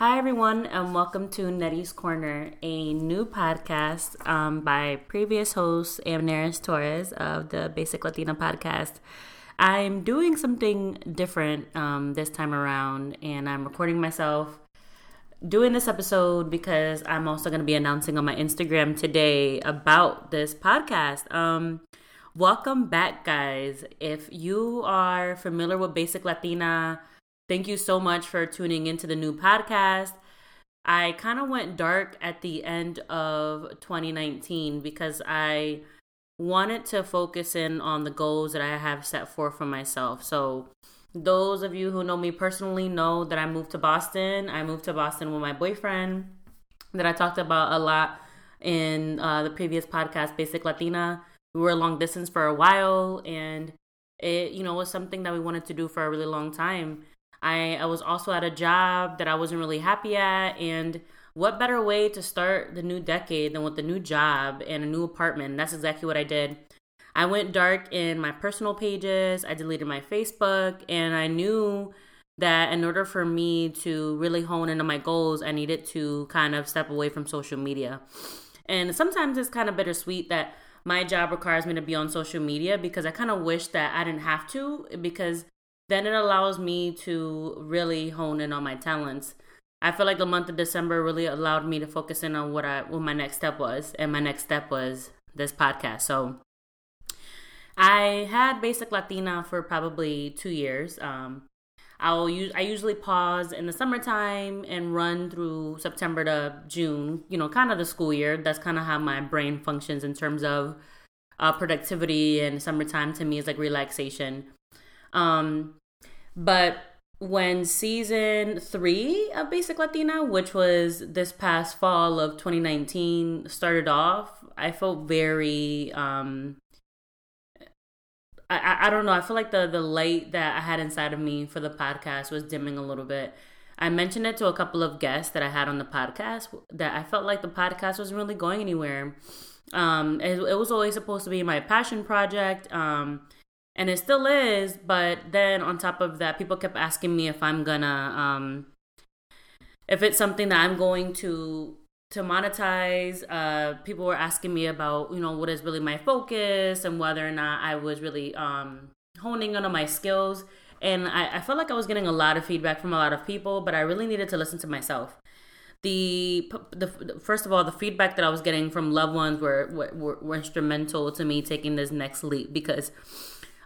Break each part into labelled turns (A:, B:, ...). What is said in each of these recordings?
A: Hi, everyone, and welcome to Nettie's Corner, a new podcast um, by previous host Amneris Torres of the Basic Latina podcast. I'm doing something different um, this time around, and I'm recording myself doing this episode because I'm also going to be announcing on my Instagram today about this podcast. Um, welcome back, guys. If you are familiar with Basic Latina, Thank you so much for tuning into the new podcast. I kind of went dark at the end of 2019 because I wanted to focus in on the goals that I have set forth for myself. So, those of you who know me personally know that I moved to Boston. I moved to Boston with my boyfriend that I talked about a lot in uh, the previous podcast, Basic Latina. We were long distance for a while, and it, you know, was something that we wanted to do for a really long time. I, I was also at a job that I wasn't really happy at. And what better way to start the new decade than with a new job and a new apartment? That's exactly what I did. I went dark in my personal pages, I deleted my Facebook, and I knew that in order for me to really hone into my goals, I needed to kind of step away from social media. And sometimes it's kind of bittersweet that my job requires me to be on social media because I kind of wish that I didn't have to because then it allows me to really hone in on my talents. I feel like the month of December really allowed me to focus in on what I what my next step was, and my next step was this podcast. So I had Basic Latina for probably two years. Um, I'll use I usually pause in the summertime and run through September to June. You know, kind of the school year. That's kind of how my brain functions in terms of uh, productivity. And summertime to me is like relaxation. Um, but when season three of Basic Latina, which was this past fall of 2019, started off, I felt very um I, I don't know. I feel like the the light that I had inside of me for the podcast was dimming a little bit. I mentioned it to a couple of guests that I had on the podcast that I felt like the podcast wasn't really going anywhere. Um, it, it was always supposed to be my passion project. Um, and it still is but then on top of that people kept asking me if i'm gonna um if it's something that i'm going to to monetize. Uh people were asking me about you know what is really my focus and whether or not i was really um honing on my skills. And I, I felt like i was getting a lot of feedback from a lot of people but i really needed to listen to myself. The, the first of all the feedback that i was getting from loved ones were, were were instrumental to me taking this next leap because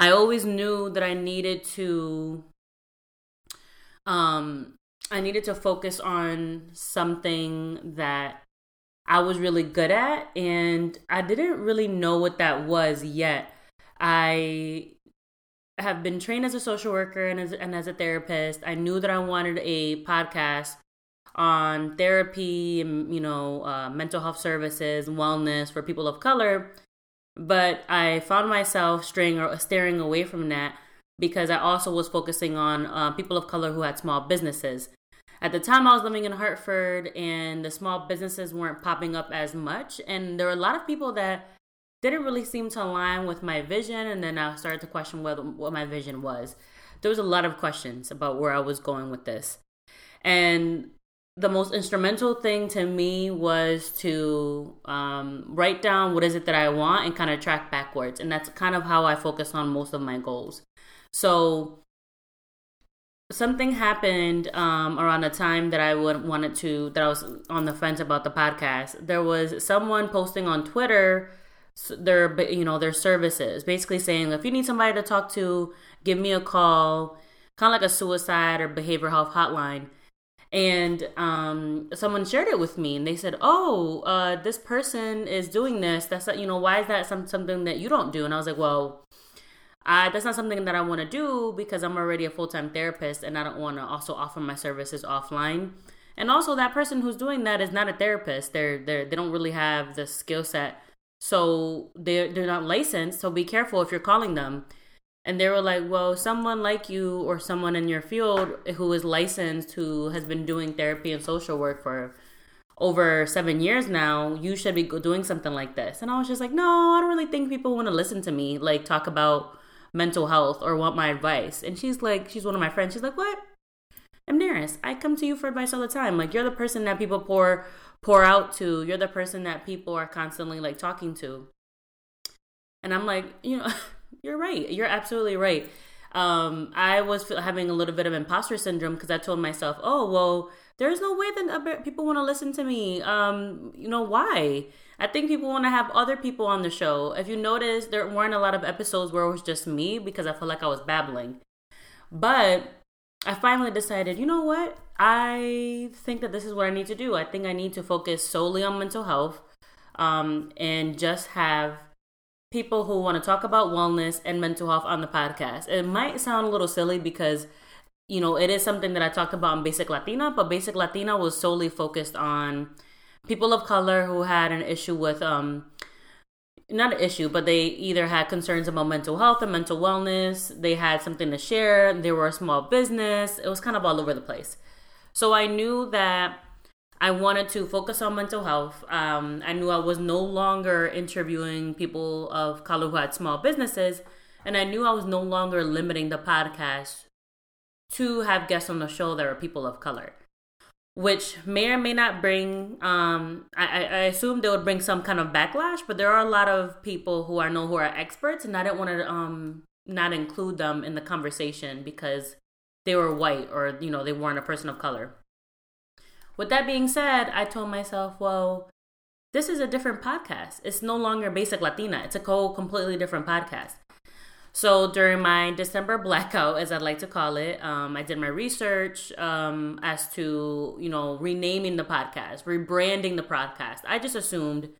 A: I always knew that I needed to um I needed to focus on something that I was really good at and I didn't really know what that was yet. I have been trained as a social worker and as, and as a therapist. I knew that I wanted a podcast on therapy you know uh, mental health services, wellness for people of color but I found myself straying or staring away from that because I also was focusing on uh, people of color who had small businesses. At the time, I was living in Hartford, and the small businesses weren't popping up as much, and there were a lot of people that didn't really seem to align with my vision. And then I started to question what what my vision was. There was a lot of questions about where I was going with this, and the most instrumental thing to me was to um, write down what is it that I want and kind of track backwards. And that's kind of how I focus on most of my goals. So something happened um, around the time that I would wanted to that I was on the fence about the podcast. There was someone posting on Twitter their you know their services, basically saying if you need somebody to talk to, give me a call, kind of like a suicide or behavioral health hotline and um, someone shared it with me and they said oh uh, this person is doing this. That's you know why is that some, something that you don't do? And i was like well I, that's not something that i want to do because i'm already a full-time therapist and i don't want to also offer my services offline. And also that person who's doing that is not a therapist. They're, they're they don't really have the skill set. So they're, they're not licensed. So be careful if you're calling them and they were like, well, someone like you or someone in your field who is licensed, who has been doing therapy and social work for over seven years now, you should be doing something like this. And I was just like, no, I don't really think people want to listen to me, like talk about mental health or want my advice. And she's like, she's one of my friends. She's like, what? Amneris, I come to you for advice all the time. Like you're the person that people pour pour out to. You're the person that people are constantly like talking to. And I'm like, you know, you're right. You're absolutely right. Um, I was having a little bit of imposter syndrome because I told myself, oh, well, there's no way that people want to listen to me. Um, you know, why? I think people want to have other people on the show. If you notice, there weren't a lot of episodes where it was just me because I felt like I was babbling. But I finally decided, you know what? I think that this is what I need to do. I think I need to focus solely on mental health um, and just have people who want to talk about wellness and mental health on the podcast. It might sound a little silly because, you know, it is something that I talked about in Basic Latina, but Basic Latina was solely focused on people of color who had an issue with, um, not an issue, but they either had concerns about mental health and mental wellness, they had something to share, they were a small business, it was kind of all over the place. So I knew that I wanted to focus on mental health. Um, I knew I was no longer interviewing people of color who had small businesses, and I knew I was no longer limiting the podcast to have guests on the show that are people of color, which may or may not bring. Um, I, I assume they would bring some kind of backlash, but there are a lot of people who I know who are experts, and I didn't want to um, not include them in the conversation because they were white or you know they weren't a person of color. With that being said, I told myself, well, this is a different podcast. It's no longer Basic Latina. It's a whole completely different podcast. So during my December blackout, as I'd like to call it, um, I did my research um, as to you know renaming the podcast, rebranding the podcast. I just assumed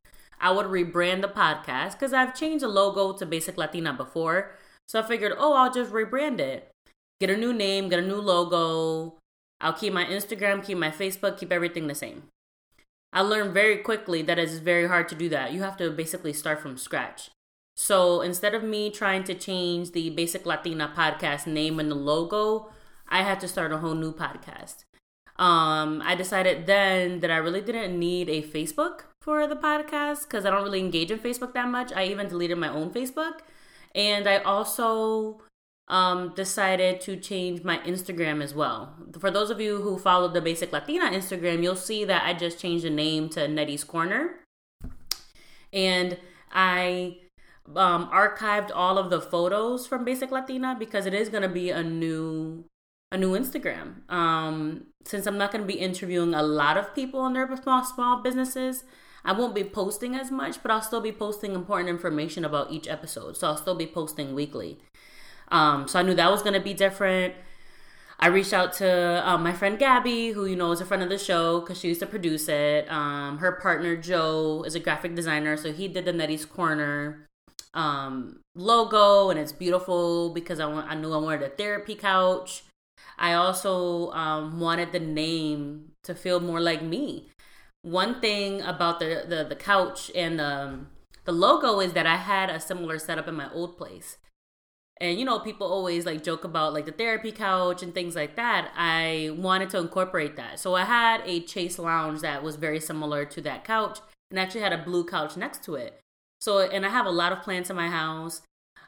A: I would rebrand the podcast because I've changed the logo to Basic Latina before. So I figured, oh, I'll just rebrand it, get a new name, get a new logo, I'll keep my Instagram, keep my Facebook, keep everything the same. I learned very quickly that it's very hard to do that. You have to basically start from scratch. So instead of me trying to change the Basic Latina podcast name and the logo, I had to start a whole new podcast. Um, I decided then that I really didn't need a Facebook for the podcast because I don't really engage in Facebook that much. I even deleted my own Facebook. And I also um, decided to change my Instagram as well. For those of you who follow the Basic Latina Instagram, you'll see that I just changed the name to Nettie's Corner. And I um, archived all of the photos from Basic Latina because it is going to be a new a new Instagram. Um, since I'm not going to be interviewing a lot of people in their small small businesses, I won't be posting as much, but I'll still be posting important information about each episode. So I'll still be posting weekly. Um, so I knew that was going to be different. I reached out to um, my friend Gabby, who you know is a friend of the show because she used to produce it. Um, her partner Joe is a graphic designer, so he did the Nettie's Corner um, logo, and it's beautiful because I, want, I knew I wanted a therapy couch. I also um, wanted the name to feel more like me. One thing about the the, the couch and um, the logo is that I had a similar setup in my old place. And you know, people always like joke about like the therapy couch and things like that. I wanted to incorporate that. So I had a chase lounge that was very similar to that couch and actually had a blue couch next to it. So and I have a lot of plants in my house.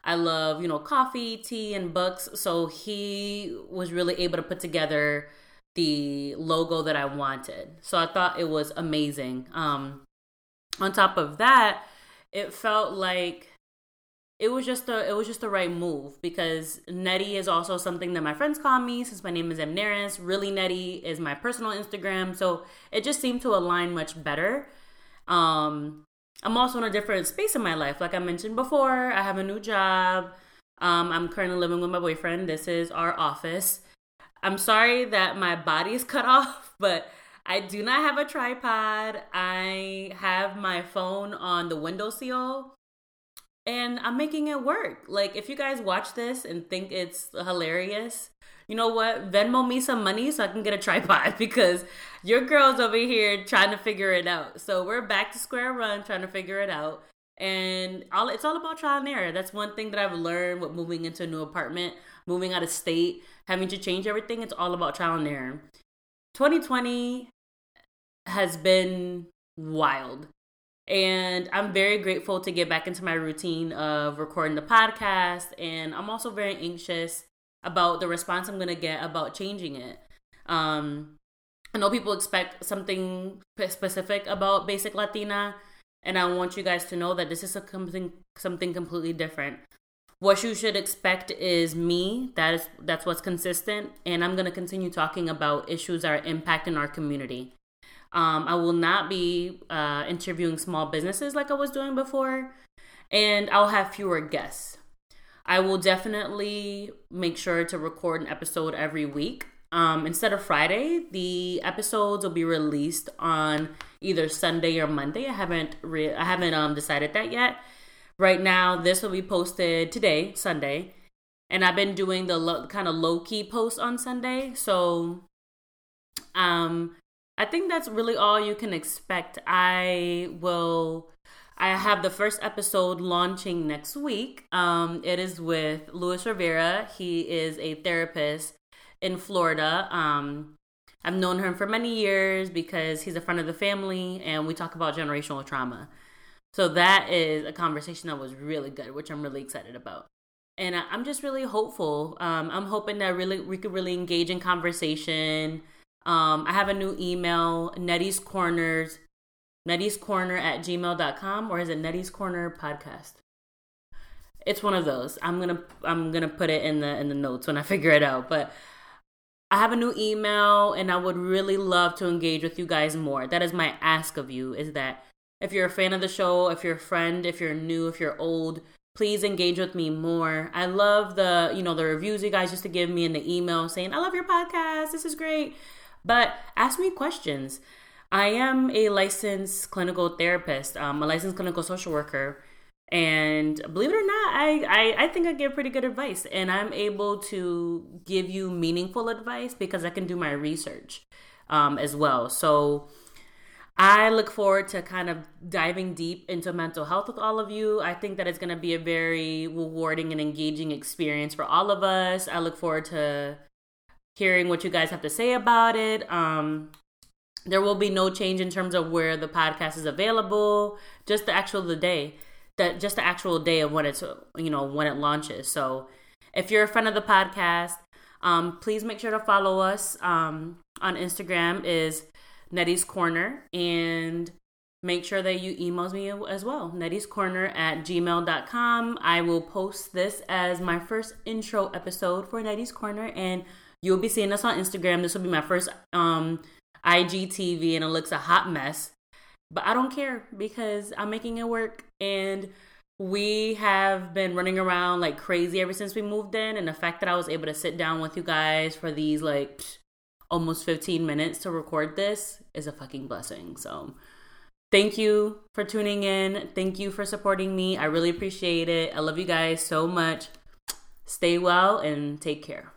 A: I love, you know, coffee, tea, and books. So he was really able to put together the logo that I wanted. So I thought it was amazing. Um on top of that, it felt like it was just a it was just the right move because Nettie is also something that my friends call me since my name is Amneris. Really Nettie is my personal Instagram, so it just seemed to align much better. Um, I'm also in a different space in my life, like I mentioned before. I have a new job. Um, I'm currently living with my boyfriend. This is our office. I'm sorry that my body is cut off, but I do not have a tripod. I have my phone on the window windowsill and I'm making it work. Like, if you guys watch this and think it's hilarious, you know what? Venmo me some money so I can get a tripod because your girl's over here trying to figure it out. So we're back to square one trying to figure it out. And all it's all about trial and error. That's one thing that I've learned with moving into a new apartment, moving out of state, having to change everything. It's all about trial and error. 2020 has been wild. And I'm very grateful to get back into my routine of recording the podcast. And I'm also very anxious about the response I'm going to get about changing it. Um, I know people expect something specific about Basic Latina, and I want you guys to know that this is something something completely different. What you should expect is me. That is that's what's consistent, and I'm gonna continue talking about issues that are impacting our community. Um, I will not be uh, interviewing small businesses like I was doing before, and I'll have fewer guests. I will definitely make sure to record an episode every week. Um, instead of Friday, the episodes will be released on either Sunday or Monday. I haven't re- I haven't um, decided that yet. Right now, this will be posted today, Sunday, and I've been doing the lo- kind of low key posts on Sunday. So, um, I think that's really all you can expect. I will. I have the first episode launching next week. Um, it is with Luis Rivera. He is a therapist in Florida. Um, I've known him for many years because he's a friend of the family and we talk about generational trauma. So that is a conversation that was really good, which I'm really excited about. And I'm just really hopeful. Um, I'm hoping that really we could really engage in conversation. Um, I have a new email, Nettie's Corners, Nettie's Corner at gmail.com, or is it Nettie's Corner Podcast? It's one of those. I'm gonna I'm gonna put it in the in the notes when I figure it out. But I have a new email and I would really love to engage with you guys more. That is my ask of you is that if you're a fan of the show, if you're a friend, if you're new, if you're old, please engage with me more. I love the, you know, the reviews you guys used to give me in the email saying, "I love your podcast. This is great." But ask me questions. I am a licensed clinical therapist, um, a licensed clinical social worker, and believe it or not, I, I, I think I give pretty good advice. And I'm able to give you meaningful advice because I can do my research um, as well. So I look forward to kind of diving deep into mental health with all of you. I think that it's going to be a very rewarding and engaging experience for all of us. I look forward to hearing what you guys have to say about it. Um, there will be no change in terms of where the podcast is available, just the actual the day that just the actual day of when it's you know when it launches. So if you're a friend of the podcast, um, please make sure to follow us um, on Instagram is Nettie's Corner and make sure that you emails me as well nettie's corner at gmail.com i will post this as my first intro episode for nettie's corner and you'll be seeing us on instagram this will be my first um igtv and it looks a hot mess but I don't care because I'm making it work and we have been running around like crazy ever since we moved in and the fact that I was able to sit down with you guys for these like almost 15 minutes to record this is a fucking blessing. So thank you for tuning in. Thank you for supporting me. I really appreciate it. I love you guys so much. Stay well and take care.